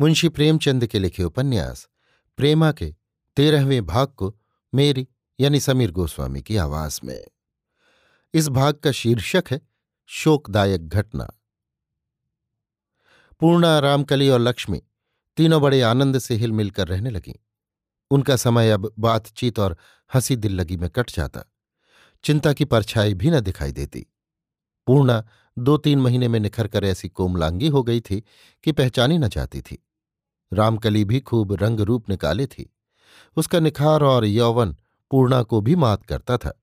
मुंशी प्रेमचंद के लिखे उपन्यास, प्रेमा के तेरहवें भाग को मेरी यानी समीर गोस्वामी की आवाज़ में। इस भाग का शीर्षक है, शोकदायक घटना। पूर्णा, रामकली और लक्ष्मी तीनों बड़े आनंद से हिल मिलकर रहने लगीं। उनका समय अब बातचीत और हँसी दिल लगी में कट जाता। चिंता की परछाई भी न दिखाई देती। पूर्णा दो तीन महीने में निखर कर ऐसी कोमलांगी हो गई थी कि पहचानी न जाती थी। रामकली भी खूब रंग रूप निकाले थी। उसका निखार और यौवन पूर्णा को भी मात करता था।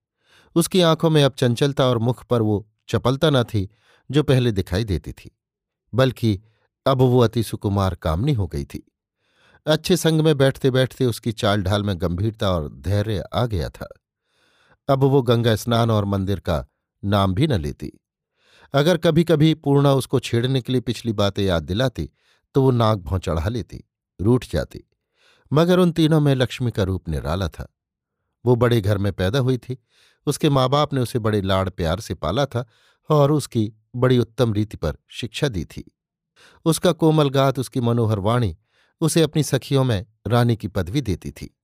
उसकी आँखों में अब चंचलता और मुख पर वो चपलता न थी, जो पहले दिखाई देती थी। बल्कि अब वो अति सुकुमार कामनी हो गई थी। अच्छे संग में बैठते बैठते उसकी चाल ढाल में गंभीरता और धैर्य आ गया था। अब वो गंगा स्नान और मंदिर का नाम भी न लेती। अगर कभी कभी पूर्णा उसको छेड़ने के लिए पिछली बातें याद दिलाती तो वो नाक भौं चढ़ा लेती, रूठ जाती। मगर उन तीनों में लक्ष्मी का रूप निराला था। वो बड़े घर में पैदा हुई थी। उसके माँ बाप ने उसे बड़े लाड़ प्यार से पाला था और उसकी बड़ी उत्तम रीति पर शिक्षा दी थी। उसका कोमल गात उसकी मनोहर वाणी उसे अपनी सखियों में रानी की पदवी देती थी।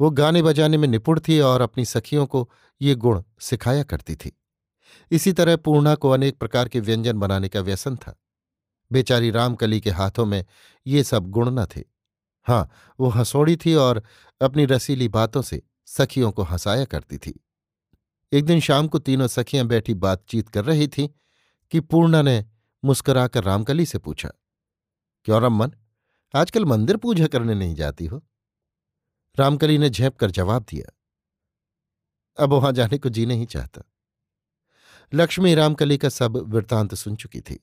वो गाने बजाने में निपुण थी और अपनी सखियों को ये गुण सिखाया करती थी। इसी तरह पूर्णा को अनेक प्रकार के व्यंजन बनाने का व्यसन था। बेचारी रामकली के हाथों में ये सब गुण न थे। हाँ वो हंसौड़ी थी और अपनी रसीली बातों से सखियों को हंसाया करती थी। एक दिन शाम को तीनों सखियाँ बैठी बातचीत कर रही थीं कि पूर्णा ने मुस्कुराकर रामकली से पूछा, क्यों रमन, आजकल मंदिर पूजा करने नहीं जाती हो? रामकली ने झेप कर जवाब दिया, अब वहाँ जाने को जी नहीं चाहता। लक्ष्मी रामकली का सब वृत्तांत सुन चुकी थी।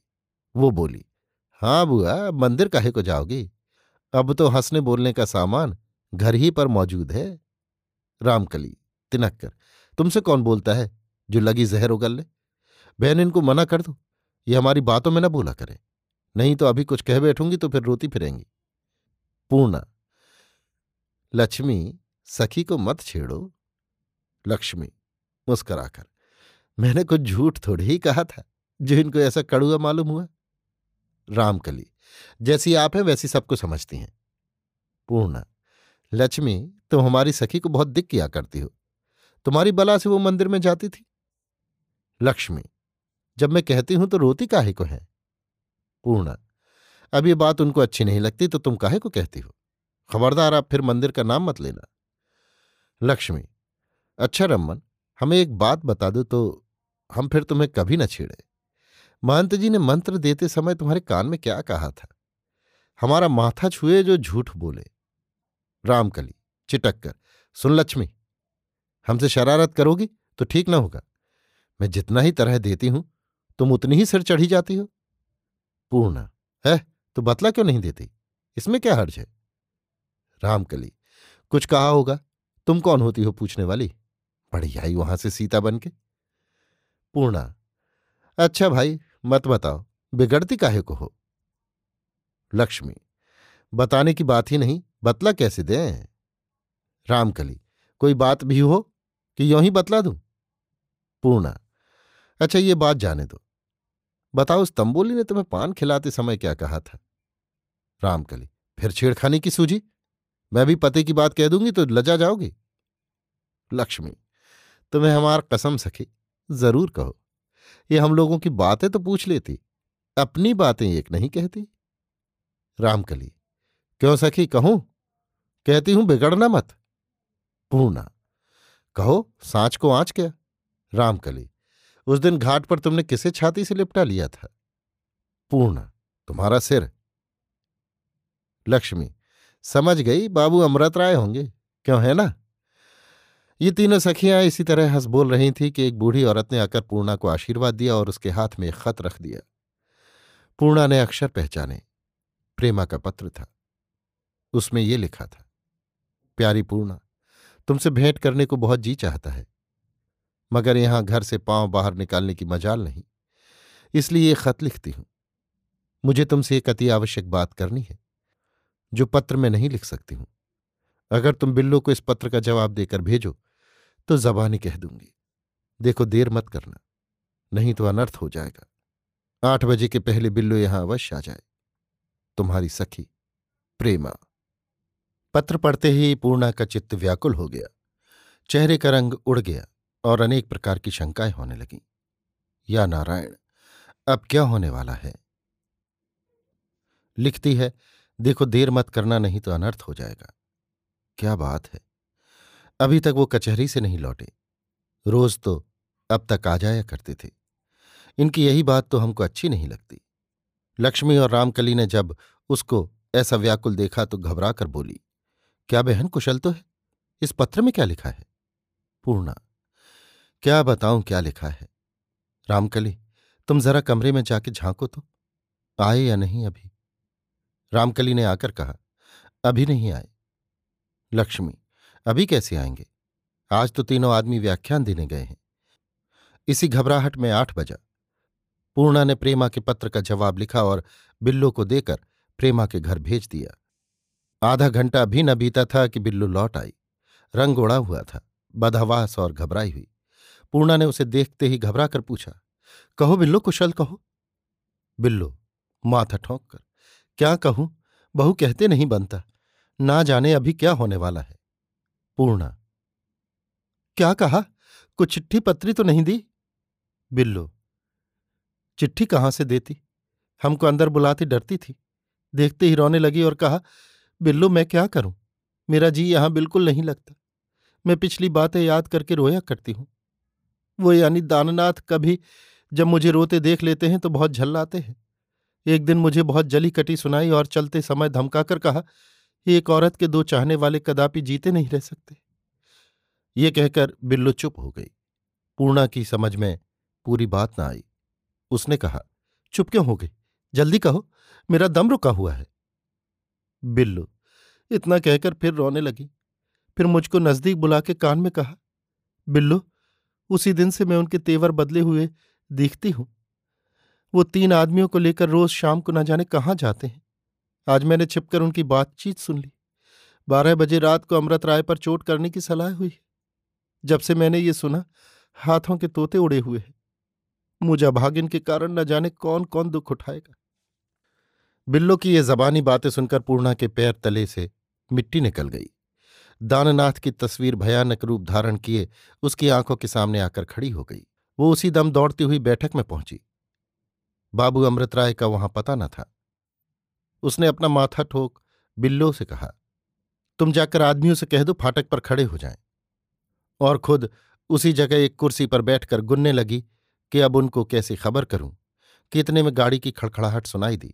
वो बोली हाँ बुआ, मंदिर काहे को जाओगी? अब तो हंसने बोलने का सामान घर ही पर मौजूद है। रामकली, तिनक कर, तुमसे कौन बोलता है जो लगी जहर उगल ले बहन, इनको मना कर दो। ये हमारी बातों में ना बोला करे। नहीं तो अभी कुछ कह बैठूँगी तो फिर रोती फिरेंगी। पूर्णा, लक्ष्मी, सखी को मत छेड़ो। लक्ष्मी, मुस्कराकर मैंने कुछ झूठ थोड़ी ही कहा था जो इनको ऐसा कड़ुआ मालूम हुआ। रामकली, जैसी आप हैं, वैसी सबको समझती हैं। पूर्णा, लक्ष्मी, तुम हमारी सखी को बहुत दिक किया करती हो। तुम्हारी बला से वो मंदिर में जाती थी। लक्ष्मी, जब मैं कहती हूँ तो रोती काहे को है? पूर्णा, अब ये बात उनको अच्छी नहीं लगती तो तुम काहे को कहती हो? खबरदार, आप फिर मंदिर का नाम मत लेना। लक्ष्मी अच्छा रमन हमें एक बात बता दो तो हम फिर तुम्हें कभी न छेड़े। महंत जी ने मंत्र देते समय तुम्हारे कान में क्या कहा था? हमारा माथा छुए जो झूठ बोले। रामकली, चिटक कर, सुन लक्ष्मी, हमसे शरारत करोगी तो ठीक ना होगा। मैं जितना ही तरह देती हूँ, तुम उतनी ही सिर चढ़ी जाती हो। पूर्णा है तो बतला क्यों नहीं देती? इसमें क्या हर्ज है? रामकली, कुछ कहा होगा, तुम कौन होती हो पूछने वाली? बड़ी आई वहाँ से सीता बन के? पूर्णा अच्छा भाई, मत बताओ, बिगड़ती काहे को हो? लक्ष्मी, बताने की बात ही नहीं, बतला कैसे दें? रामकली, कोई बात भी हो कि यों ही बतला दूँ? पूर्णा अच्छा ये बात जाने दो। बताओ, उस तंबोली ने तुम्हें पान खिलाते समय क्या कहा था? रामकली, फिर छेड़खानी की सूझी? मैं भी पति की बात कह दूँगी तो लजा जाओगी? लक्ष्मी तुम्हें हमार कसम सखी, ज़रूर कहो। ये हम लोगों की बातें तो पूछ लेती, अपनी बातें एक नहीं कहती। रामकली, क्यों सखी कहूँ? कहती हूँ बिगड़ना मत। पूर्णा, कहो, सांच को आँच क्या? रामकली, उस दिन घाट पर तुमने किसे छाती से लिपटा लिया था? पूर्णा, तुम्हारा सिर। लक्ष्मी, समझ गई, बाबू अमृत राय होंगे, क्यों है ना? ये तीनों सखियाँ इसी तरह हंस बोल रही थी कि एक बूढ़ी औरत ने आकर पूर्णा को आशीर्वाद दिया और उसके हाथ में एक खत रख दिया। पूर्णा ने अक्षर पहचाने। प्रेमा का पत्र था। उसमें ये लिखा था, प्यारी पूर्णा, तुमसे भेंट करने को बहुत जी चाहता है, मगर यहाँ घर से पाँव बाहर निकालने की मजाल नहीं, इसलिए ये खत लिखती हूँ। मुझे तुमसे एक अति आवश्यक बात करनी है, जो पत्र में नहीं लिख सकती हूँ। अगर तुम बिल्लो को इस पत्र का जवाब देकर भेजो तो जबानी कह दूँगी। देखो, देर मत करना, नहीं तो अनर्थ हो जाएगा। आठ बजे के पहले बिल्लो यहाँ अवश्य आ जाए। तुम्हारी सखी, प्रेमा। पत्र पढ़ते ही पूर्णा का चित्त व्याकुल हो गया। चेहरे का रंग उड़ गया और अनेक प्रकार की शंकाएँ होने लगीं। या नारायण, अब क्या होने वाला है? लिखती है, देखो, देर मत करना, नहीं तो अनर्थ हो जाएगा। क्या बात है। अभी तक वो कचहरी से नहीं लौटे। रोज तो अब तक आ जाया करते थे। इनकी यही बात तो हमको अच्छी नहीं लगती। लक्ष्मी और रामकली ने जब उसको ऐसा व्याकुल देखा तो घबरा कर बोली, क्या बहन कुशल तो है? इस पत्र में क्या लिखा है? पूर्णा, क्या बताऊँ क्या लिखा है? रामकली, तुम जरा कमरे में जाके झांको तो। आए या नहीं अभी? रामकली ने आकर कहा, अभी नहीं आए। लक्ष्मी, अभी कैसे आएँगे? आज तो तीनों आदमी व्याख्यान देने गए हैं। इसी घबराहट में आठ बजा। पूर्णा ने प्रेमा के पत्र का जवाब लिखा और बिल्लो को देकर प्रेमा के घर भेज दिया। आधा घंटा भी न बीता था कि बिल्लू लौट आई। रंग उड़ा हुआ था, बदहवास और घबराई हुई। पूर्णा ने उसे देखते ही घबरा कर पूछा, कहो बिल्लो, कुशल कहो? बिल्लो माथा ठोंक कर क्या कहूँ? बहू कहते नहीं बनता। ना जाने अभी क्या होने वाला है। पूर्णा, क्या कहा? कुछ चिट्ठी पत्री तो नहीं दी? बिल्लो, चिट्ठी कहाँ से देती? हमको अंदर बुलाती डरती थी। देखते ही रोने लगी और कहा, बिल्लू मैं क्या करूँ? मेरा जी यहाँ बिल्कुल नहीं लगता। मैं पिछली बातें याद करके रोया करती हूँ। वो यानी दाननाथ कभी जब मुझे रोते देख लेते हैं तो बहुत झल्लाते हैं। एक दिन मुझे बहुत जली कटी सुनाई और चलते समय धमकाकर कहा एक औरत के दो चाहने वाले कदापि जीते नहीं रह सकते। ये कहकर बिल्लो चुप हो गई। पूर्णा की समझ में पूरी बात ना आई। उसने कहा, चुप क्यों हो गई? जल्दी कहो, मेरा दम रुका हुआ है। बिल्लू इतना कहकर फिर रोने लगी। फिर मुझको नज़दीक बुला के कान में कहा, बिल्लू, उसी दिन से मैं उनके तेवर बदले हुए दिखती हूँ। वो तीन आदमियों को लेकर रोज शाम को न जाने कहाँ जाते हैं। आज मैंने छिपकर उनकी बातचीत सुन ली। बारह बजे रात को अमृत राय पर चोट करने की सलाह हुई। जब से मैंने ये सुना, हाथों के तोते उड़े हुए हैं। मुझे भागिन के कारण न जाने कौन कौन दुख उठाएगा। बिल्लो की ये जबानी बातें सुनकर पूर्णा के पैर तले से मिट्टी निकल गई। दाननाथ की तस्वीर भयानक रूप धारण किए उसकी आँखों के सामने आकर खड़ी हो गई। वो उसी दम दौड़ती हुई बैठक में पहुँची। बाबू अमृत राय का वहाँ पता न था। उसने अपना माथा ठोक बिल्लो से कहा, तुम जाकर आदमियों से कह दो फाटक पर खड़े हो जाएँ। और खुद उसी जगह एक कुर्सी पर बैठकर गुनने लगी कि अब उनको कैसी खबर करूँ कि इतने में गाड़ी की खड़खड़ाहट सुनाई दी।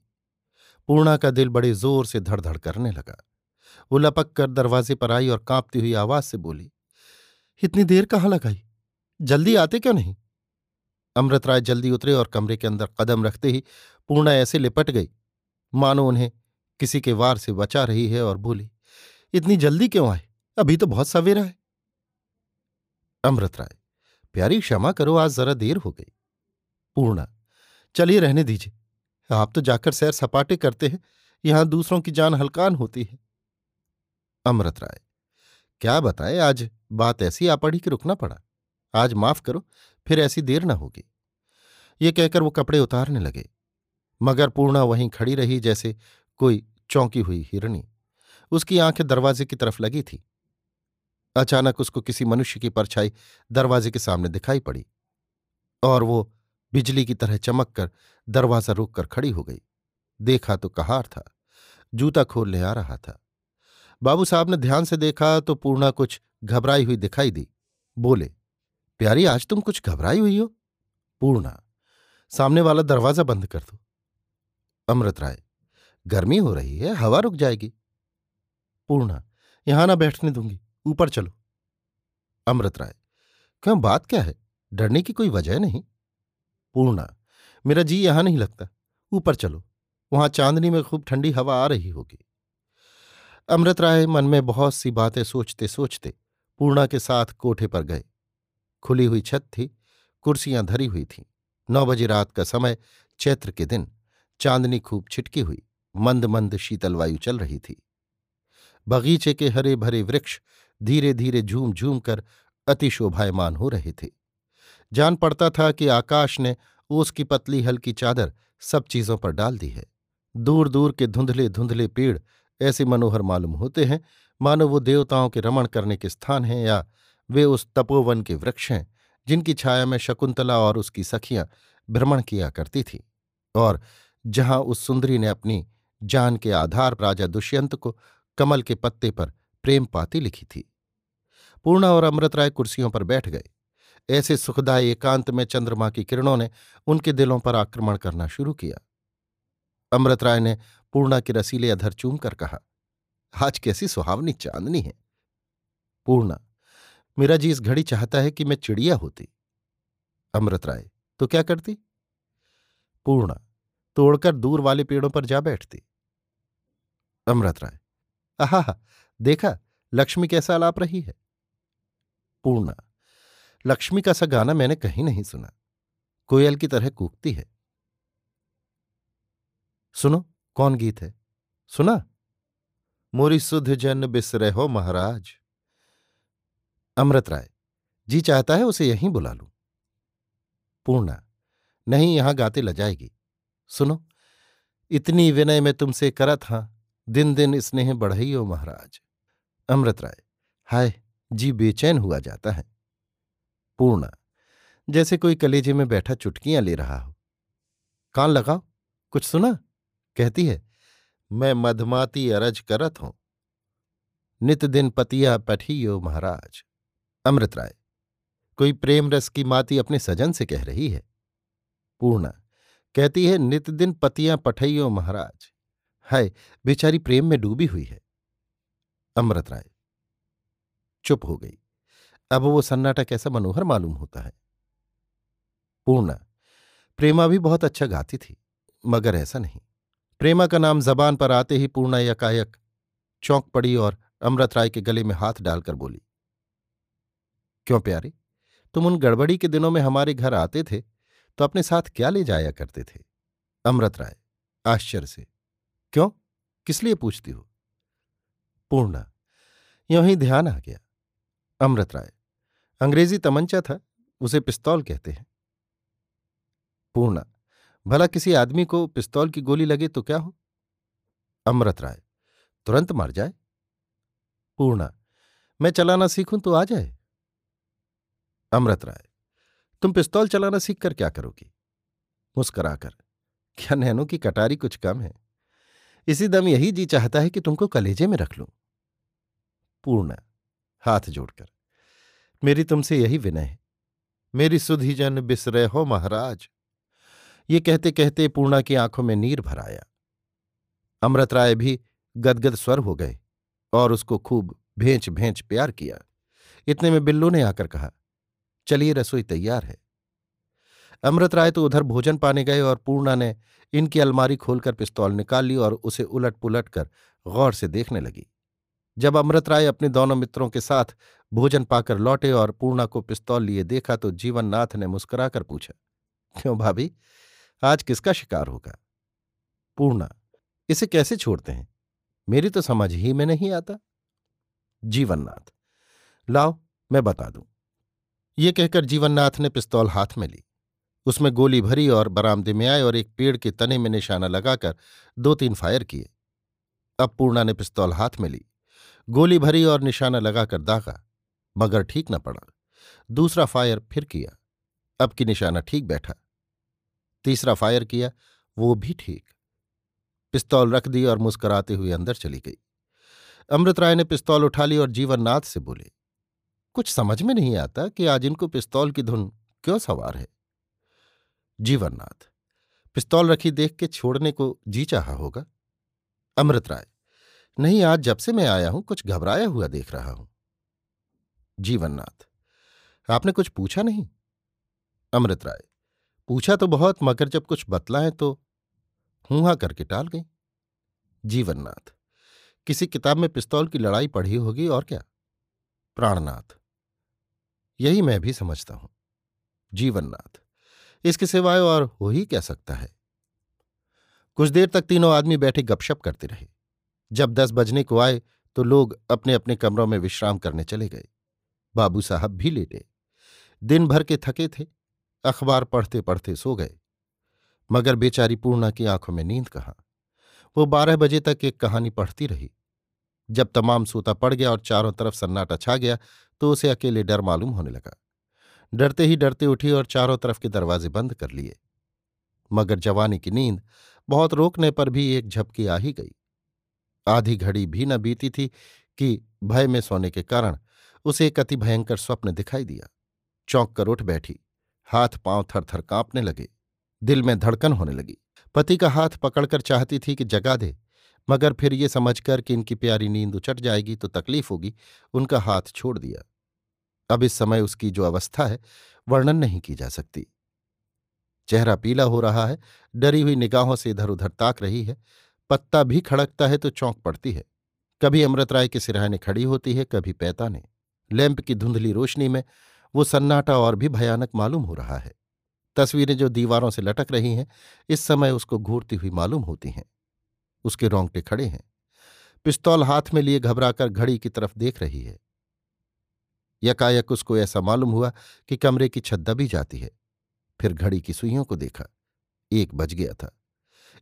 पूर्णा का दिल बड़े ज़ोर से धड़धड़ करने लगा। वो लपक कर दरवाजे पर आई और कांपती हुई आवाज़ से बोली, इतनी देर कहाँ लगाई जल्दी आते क्यों नहीं? अमृत राय जल्दी उतरे और कमरे के अंदर कदम रखते ही पूर्णा ऐसे लिपट गई मानो उन्हें किसी के वार से बचा रही है और बोली, इतनी जल्दी क्यों आए? अभी तो बहुत सवेरा है। अमृत राय, प्यारी, क्षमा करो, आज जरा देर हो गई। पूर्णा, चलिए रहने दीजिए। आप तो जाकर सैर सपाटे करते हैं, यहाँ दूसरों की जान हल्कान होती है। अमृत राय, क्या बताए, आज बात ऐसी आ पड़ी कि रुकना पड़ा। आज माफ़ करो, फिर ऐसी देर न होगी। ये कहकर वो कपड़े उतारने लगे। मगर पूर्णा वहीं खड़ी रही जैसे कोई चौंकी हुई हिरणी। उसकी आँखें दरवाजे की तरफ़ लगी थी। अचानक उसको किसी मनुष्य की परछाई दरवाजे के सामने दिखाई पड़ी और वो बिजली की तरह चमक कर दरवाज़ा रोक कर खड़ी हो गई। देखा तो कहार था, जूता खोलने आ रहा था। बाबू साहब ने ध्यान से देखा तो पूर्णा कुछ घबराई हुई दिखाई दी। बोले, प्यारी, आज तुम कुछ घबराई हुई हो? पूर्णा, सामने वाला दरवाज़ा बंद कर दो। अमृत राय। गर्मी हो रही है, हवा रुक जाएगी। पूर्णा, यहाँ ना बैठने दूँगी, ऊपर चलो। अमृत राय, क्यों, बात क्या है? डरने की कोई वजह नहीं। पूर्णा, मेरा जी यहाँ नहीं लगता, ऊपर चलो, वहाँ चांदनी में खूब ठंडी हवा आ रही होगी। अमृत राय मन में बहुत सी बातें सोचते सोचते पूर्णा के साथ कोठे पर गए। खुली हुई छत थी, कुर्सियाँ धरी हुई थीं। नौ बजे रात का समय, चैत्र के दिन। चांदनी खूब छिटकी हुई मंद मंद शीतल वायु चल रही थी। बगीचे के हरे भरे वृक्ष धीरे धीरे झूम झूम कर अतिशोभायमान हो रहे थे। जान पड़ता था कि आकाश ने ओस की पतली हल्की चादर सब चीज़ों पर डाल दी है। दूर दूर के धुंधले धुंधले पेड़ ऐसे मनोहर मालूम होते हैं, मानो वो देवताओं के रमण करने के स्थान हैं या वे उस तपोवन के वृक्ष हैं, जिनकी छाया में शकुंतला और उसकी सखियाँ भ्रमण किया करती थीं। और जहाँ उस सुंदरी ने अपनी जान के आधार राजा दुष्यंत को कमल के पत्ते पर प्रेम पाती लिखी थी। पूर्णा और अमृत राय कुर्सियों पर बैठ गए। ऐसे सुखदायी एकांत में चंद्रमा की किरणों ने उनके दिलों पर आक्रमण करना शुरू किया। अमृत राय ने पूर्णा के रसीले अधर चूम कर कहा, आज कैसी सुहावनी चांदनी है। पूर्णा, मेरा जी इस घड़ी चाहता है कि मैं चिड़िया होती। अमृत राय तो क्या करती? पूर्णा तोड़कर दूर वाले पेड़ों पर जा बैठती। अमृत राय, आहा देखा, लक्ष्मी कैसा आलाप रही है? पूर्णा, लक्ष्मी का सा गाना मैंने कहीं नहीं सुना। कोयल की तरह कूकती है। सुनो, कौन गीत है? सुना? मोरी सुध जन बिसरे हो महाराज। अमृत राय, जी चाहता है उसे यहीं बुला लूँ। पूर्णा, नहीं, यहाँ गाते लजाएगी। सुनो, इतनी विनय में तुमसे करत हाँ दिन दिन स्नेह बढ़ई हो महाराज। अमृत राय, हाय, जी बेचैन हुआ जाता है। पूर्णा, जैसे कोई कलेजे में बैठा चुटकियाँ ले रहा हो। कान लगाओ, कुछ सुना? कहती है, मैं मधमाती अरज करत हूँ। नित दिन पतिया पठी पठियो महाराज। अमृत राय, कोई प्रेम रस की माती अपने सजन से कह रही है? पूर्णा कहती है नित दिन पतियाँ पठइयो महाराज। हाय, बेचारी प्रेम में डूबी हुई है। अमृत राय। चुप हो गई। अब वो सन्नाटा कैसा मनोहर मालूम होता है। पूर्णा, प्रेमा भी बहुत अच्छा गाती थी, मगर ऐसा नहीं। प्रेमा का नाम जबान पर आते ही पूर्णा यकायक चौंक पड़ी और अमृत राय के गले में हाथ डालकर बोली, क्यों प्यारे? तुम उन गड़बड़ी के दिनों में हमारे घर आते थे तो अपने साथ क्या ले जाया करते थे? अमृत राय, आश्चर्य से। क्यों? किस लिए पूछती हो? पूर्णा, यों ही ध्यान आ गया। अमृत राय, अंग्रेज़ी तमंचा था, उसे पिस्तौल कहते हैं। पूर्णा, भला किसी आदमी को पिस्तौल की गोली लगे तो क्या हो? अमृत राय, तुरंत मर जाए। पूर्णा, मैं चलाना सीखूं तो आ जाए। अमृत राय तुम पिस्तौल चलाना सीख कर क्या करोगी? मुस्कराकर, क्या नैनों की कटारी कुछ कम है? इसी दम यही जी चाहता है कि तुमको कलेजे में रख लूँ। पूर्ण, हाथ जोड़कर, मेरी तुमसे यही विनय है। मेरी सुधीजन बिसरे हो महाराज। ये कहते कहते पूर्णा की आँखों में नीर भर आया। अमृत राय भी गदगद स्वर हो गए और उसको खूब भेंच भेंच प्यार किया। इतने में बिल्लू ने आकर कहा चलिए रसोई तैयार है। अमृत राय तो उधर भोजन पाने गए और पूर्णा ने इनकी अलमारी खोलकर पिस्तौल निकाल ली और उसे उलट पुलट कर गौर से देखने लगी। जब अमृत राय अपने दोनों मित्रों के साथ भोजन पाकर लौटे और पूर्णा को पिस्तौल लिए देखा तो जीवननाथ ने मुस्कुराकर पूछा, क्यों भाभी, आज किसका शिकार होगा? पूर्णा, इसे कैसे छोड़ते हैं? मेरी तो समझ ही में नहीं आता। जीवननाथ, लाओ, मैं बता दूँ। ये कहकर जीवननाथ ने पिस्तौल हाथ में ली। उसमें गोली भरी और बरामदे में आए और एक पेड़ के तने में निशाना लगाकर दो तीन फायर किए। अब पूर्णा ने पिस्तौल हाथ में ली। गोली भरी और निशाना लगाकर दागा, मगर ठीक न पड़ा। दूसरा फायर फिर किया। अब की निशाना ठीक बैठा। तीसरा फायर किया, वो भी ठीक। पिस्तौल रख दी और मुस्कराते हुए अंदर चली गई। अमृत राय ने पिस्तौल उठा ली और जीवननाथ से बोले कुछ समझ में नहीं आता कि आज इनको पिस्तौल की धुन क्यों सवार है। जीवननाथ, पिस्तौल रखी देख के छोड़ने को जी चाहा होगा। अमृत राय, नहीं आज जब से मैं आया हूँ, कुछ घबराया हुआ देख रहा हूँ। जीवननाथ, आपने कुछ पूछा नहीं? अमृत राय, पूछा तो बहुत, मगर जब कुछ बतलाएँ तो हूँ करके टाल गई। जीवननाथ, किसी किताब में पिस्तौल की लड़ाई पढ़ी होगी और क्या? प्राणनाथ यही मैं भी समझता हूँ। जीवननाथ, इसके सिवाय और हो ही क्या सकता है? कुछ देर तक तीनों आदमी बैठे गपशप करते रहे। जब दस बजने को आए तो लोग अपने अपने कमरों में विश्राम करने चले गए। बाबू साहब भी लेटे। दिन भर के थके थे। अखबार पढ़ते पढ़ते सो गए। मगर बेचारी पूर्णा की आँखों में नींद कहाँ? वो बारह बजे तक एक कहानी पढ़ती रही। जब तमाम सूता पड़ गया और चारों तरफ़ सन्नाटा छा गया तो उसे अकेले डर मालूम होने लगा। डरते ही डरते उठी और चारों तरफ़ के दरवाजे बंद कर लिए। मगर जवानी की नींद बहुत रोकने पर भी एक झपकी आ ही गई। आधी घड़ी भी न बीती थी कि भय में सोने के कारण उसे एक अति भयंकर स्वप्न दिखाई दिया। चौंक कर उठ बैठी, हाथ पाँव थर थर कांपने लगे, दिल में धड़कन होने लगी। पति का हाथ पकड़कर चाहती थी कि जगा दे मगर फिर ये समझकर कि इनकी प्यारी नींद उचट जाएगी तो तकलीफ़ होगी, उनका हाथ छोड़ दिया। अब इस समय उसकी जो अवस्था है, वर्णन नहीं की जा सकती। चेहरा पीला हो रहा है, डरी हुई निगाहों से इधर उधर ताक रही है, पत्ता भी खड़कता है तो चौंक पड़ती है। कभी अमृत राय के सिरहाने खड़ी होती है, कभी पैता ने। लैंप की धुंधली रोशनी में वो सन्नाटा और भी भयानक मालूम हो रहा है। तस्वीरें जो दीवारों से लटक रही हैं, इस समय उसको घूरती हुई मालूम होती हैं। उसके रोंगटे खड़े हैं। पिस्तौल हाथ में लिए घबराकर घड़ी की तरफ़ देख रही है। यकायक उसको ऐसा मालूम हुआ कि कमरे की छत दबी जाती है। फिर घड़ी की सुइयों को देखा। एक बज गया था।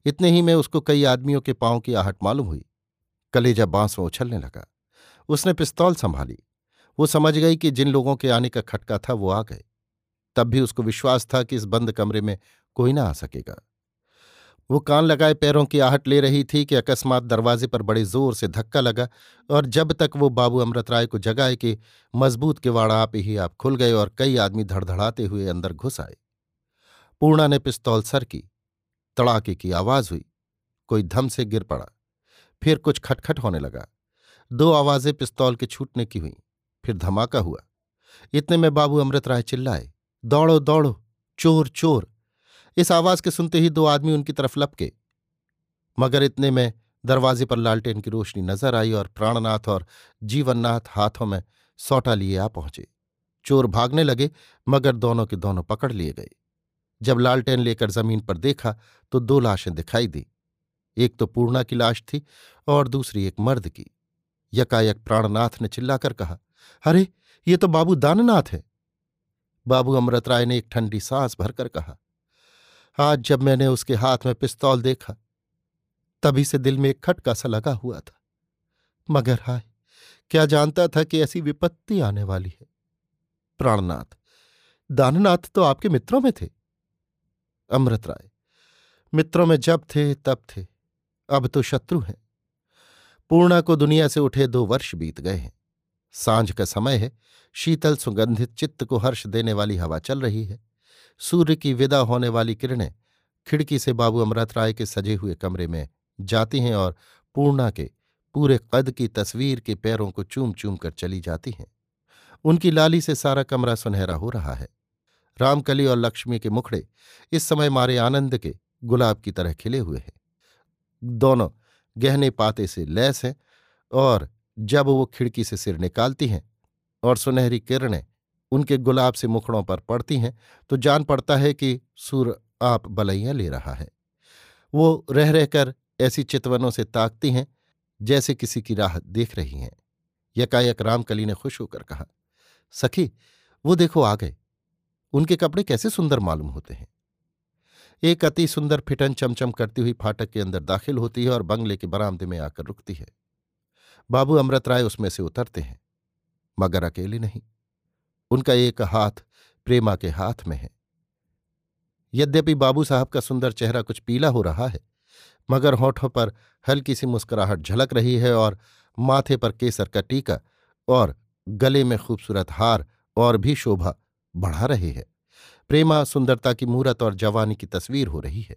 इतने ही में उसको कई आदमियों के पाँव की आहट मालूम हुई। कलेजा बाँस में उछलने लगा। उसने पिस्तौल संभाली। वो समझ गई कि जिन लोगों के आने का खटका था वो आ गए। तब भी उसको विश्वास था कि इस बंद कमरे में कोई ना आ सकेगा। वो कान लगाए पैरों की आहट ले रही थी कि अकस्मात दरवाजे पर बड़े ज़ोर से धक्का लगा और जब तक वो बाबू अमृत राय को जगाए कि मज़बूत किवाड़ आप ही, आप खुल गए और कई आदमी धड़धड़ाते हुए अंदर घुस आए। पूर्णा ने पिस्तौल सर की, तड़ाके की आवाज़ हुई, कोई धम से गिर पड़ा। फिर कुछ खटखट होने लगा। दो आवाज़ें पिस्तौल के छूटने की हुई, फिर धमाका हुआ। इतने में बाबू अमृत राय चिल्लाए, दौड़ो दौड़ो, चोर चोर। इस आवाज़ के सुनते ही दो आदमी उनकी तरफ़ लपके। मगर इतने में दरवाजे पर लालटेन की रोशनी नज़र आई और प्राणनाथ और जीवननाथ हाथों में सौटा लिए आ पहुँचे। चोर भागने लगे, मगर दोनों के दोनों पकड़ लिए गए। जब लालटेन लेकर ज़मीन पर देखा तो दो लाशें दिखाई दी। एक तो पूर्णा की लाश थी और दूसरी एक मर्द की। यकायक प्राणनाथ ने चिल्लाकर कहा, अरे, ये तो बाबू दाननाथ है। बाबू अमृत राय ने एक ठंडी सांस भरकर कहा आज जब मैंने उसके हाथ में पिस्तौल देखा, तभी से दिल में एक खटका सा लगा हुआ था। मगर हाय, क्या जानता था कि ऐसी विपत्ति आने वाली है? प्राणनाथ, दाननाथ तो आपके मित्रों में थे। अमृत राय, मित्रों में जब थे, तब थे। अब तो शत्रु हैं। पूर्णा को दुनिया से उठे दो वर्ष बीत गए हैं। साँझ का समय है, शीतल सुगंधित चित्त को हर्ष देने वाली हवा चल रही है। सूर्य की विदा होने वाली किरणें खिड़की से बाबू अमृत राय के सजे हुए कमरे में जाती हैं और पूर्णा के पूरे कद की तस्वीर के पैरों को चूम चूम कर चली जाती हैं। उनकी लाली से सारा कमरा सुनहरा हो रहा है। रामकली और लक्ष्मी के मुखड़े इस समय मारे आनंद के गुलाब की तरह खिले हुए हैं। दोनों गहने पाते से लैस हैं और जब वो खिड़की से सिर निकालती हैं और सुनहरी किरणें उनके गुलाब से मुखड़ों पर पड़ती हैं तो जान पड़ता है कि सूर आप बलैया ले रहा है। वो रह रहकर ऐसी चितवनों से ताकती हैं, जैसे किसी की राह देख रही हैं। यकायक रामकली ने खुश होकर कहा, सखी, वो देखो आ गए उनके कपड़े कैसे सुंदर मालूम होते हैं? एक अति सुंदर फिटन चमचम करती हुई फाटक के अंदर दाखिल होती है और बंगले के बरामदे में आकर रुकती है। बाबू अमृत राय उसमें से उतरते हैं, मगर अकेले नहीं। उनका एक हाथ प्रेमा के हाथ में है। यद्यपि बाबू साहब का सुंदर चेहरा कुछ पीला हो रहा है, मगर होठों पर हल्की सी मुस्कुराहट झलक रही है और माथे पर केसर का टीका और गले में खूबसूरत हार और भी शोभा बढ़ा रहे हैं। प्रेमा सुंदरता की मूरत और जवानी की तस्वीर हो रही है।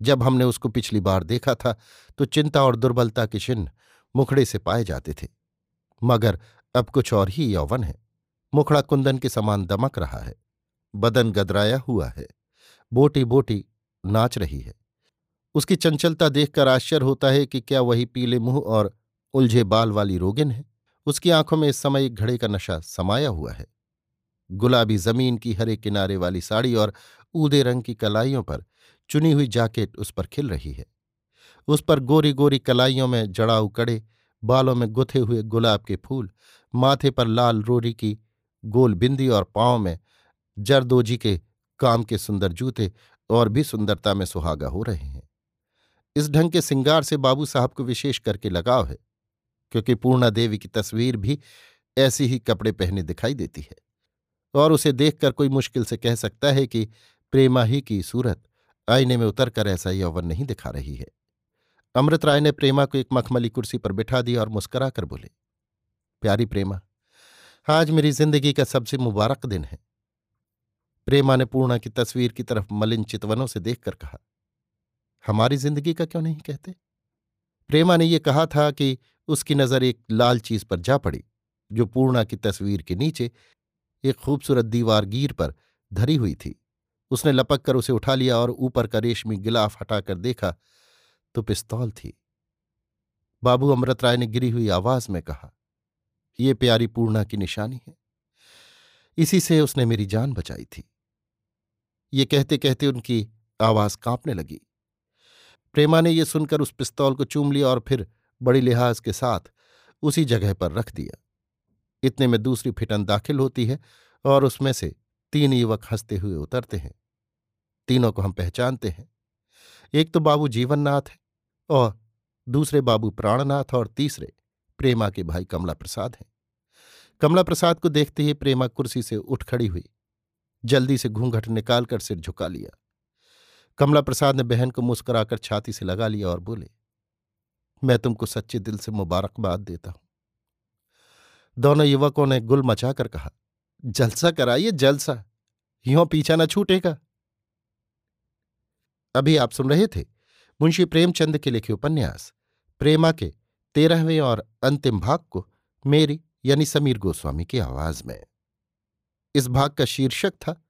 जब हमने उसको पिछली बार देखा था तो चिंता और दुर्बलता के चिन्ह मुखड़े से पाए जाते थे, मगर अब कुछ और ही यौवन है। मुखड़ा कुंदन के समान दमक रहा है। बदन गदराया हुआ है। बोटी बोटी नाच रही है। उसकी चंचलता देखकर आश्चर्य होता है कि क्या वही पीले मुँह और उलझे बाल वाली रोगिन है। उसकी आँखों में इस समय एक घड़े का नशा समाया हुआ है। गुलाबी ज़मीन की हरे किनारे वाली साड़ी और ऊदे रंग की कलाइयों पर चुनी हुई जैकेट उस पर खिल रही है। उस पर गोरी गोरी कलाइयों में जड़ाऊ कड़े बालों में गुथे हुए गुलाब के फूल, माथे पर लाल रोरी की गोल बिंदी और पाँव में जरदोजी के काम के सुंदर जूते और भी सुंदरता में सुहागा हो रहे हैं। इस ढंग के सिंगार से बाबू साहब को विशेष करके लगाव है, क्योंकि पूर्णा देवी की तस्वीर भी ऐसी ही कपड़े पहने दिखाई देती है। और उसे देखकर कोई मुश्किल से कह सकता है कि प्रेमा ही की सूरत आईने में उतरकर ऐसा यौवन नहीं दिखा रही है। अमृत राय ने प्रेमा को एक मखमली कुर्सी पर बिठा दिया और मुस्करा कर बोले, प्यारी प्रेमा आज मेरी ज़िंदगी का सबसे मुबारक दिन है। प्रेमा ने पूर्णा की तस्वीर की तरफ़ मलिन चितवनों से देखकर कहा, हमारी ज़िंदगी का क्यों नहीं कहते? प्रेमा ने यह कहा था कि उसकी नज़र एक लाल चीज़ पर जा पड़ी, जो पूर्णा की तस्वीर के नीचे एक खूबसूरत दीवार गिर पर धरी हुई थी। उसने लपक कर उसे उठा लिया और ऊपर का रेशमी गिलाफ हटाकर देखा तो पिस्तौल थी। बाबू अमृत राय ने गिरी हुई आवाज़ में कहा ये प्यारी पूर्णा की निशानी है। इसी से उसने मेरी जान बचाई थी। ये कहते कहते उनकी आवाज़ कांपने लगी। प्रेमा ने यह सुनकर उस पिस्तौल को चूम लिया और फिर बड़ी लिहाज के साथ उसी जगह पर रख दिया। इतने में दूसरी फिटन दाखिल होती है और उसमें से तीन युवक हँसते हुए उतरते हैं। तीनों को हम पहचानते हैं। एक तो बाबू जीवननाथ है और दूसरे बाबू प्राणनाथ और तीसरे प्रेमा के भाई कमला प्रसाद हैं। कमला प्रसाद को देखते ही प्रेमा कुर्सी से उठ खड़ी हुई। जल्दी से घूंघट निकालकर सिर झुका लिया। कमला प्रसाद ने बहन को मुस्कुराकर छाती से लगा लिया और बोले, मैं तुमको सच्चे दिल से मुबारकबाद देता हूँ। दोनों युवकों ने गुल मचाकर कहा, जलसा कराइए, जलसा। यों पीछा न छूटेगा। अभी आप सुन रहे थे मुंशी प्रेमचंद के लिखे उपन्यास, प्रेमा के तेरहवें और अंतिम भाग को मेरी यानी समीर गोस्वामी की आवाज़ में। इस भाग का शीर्षक था,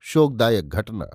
शोकदायक घटना।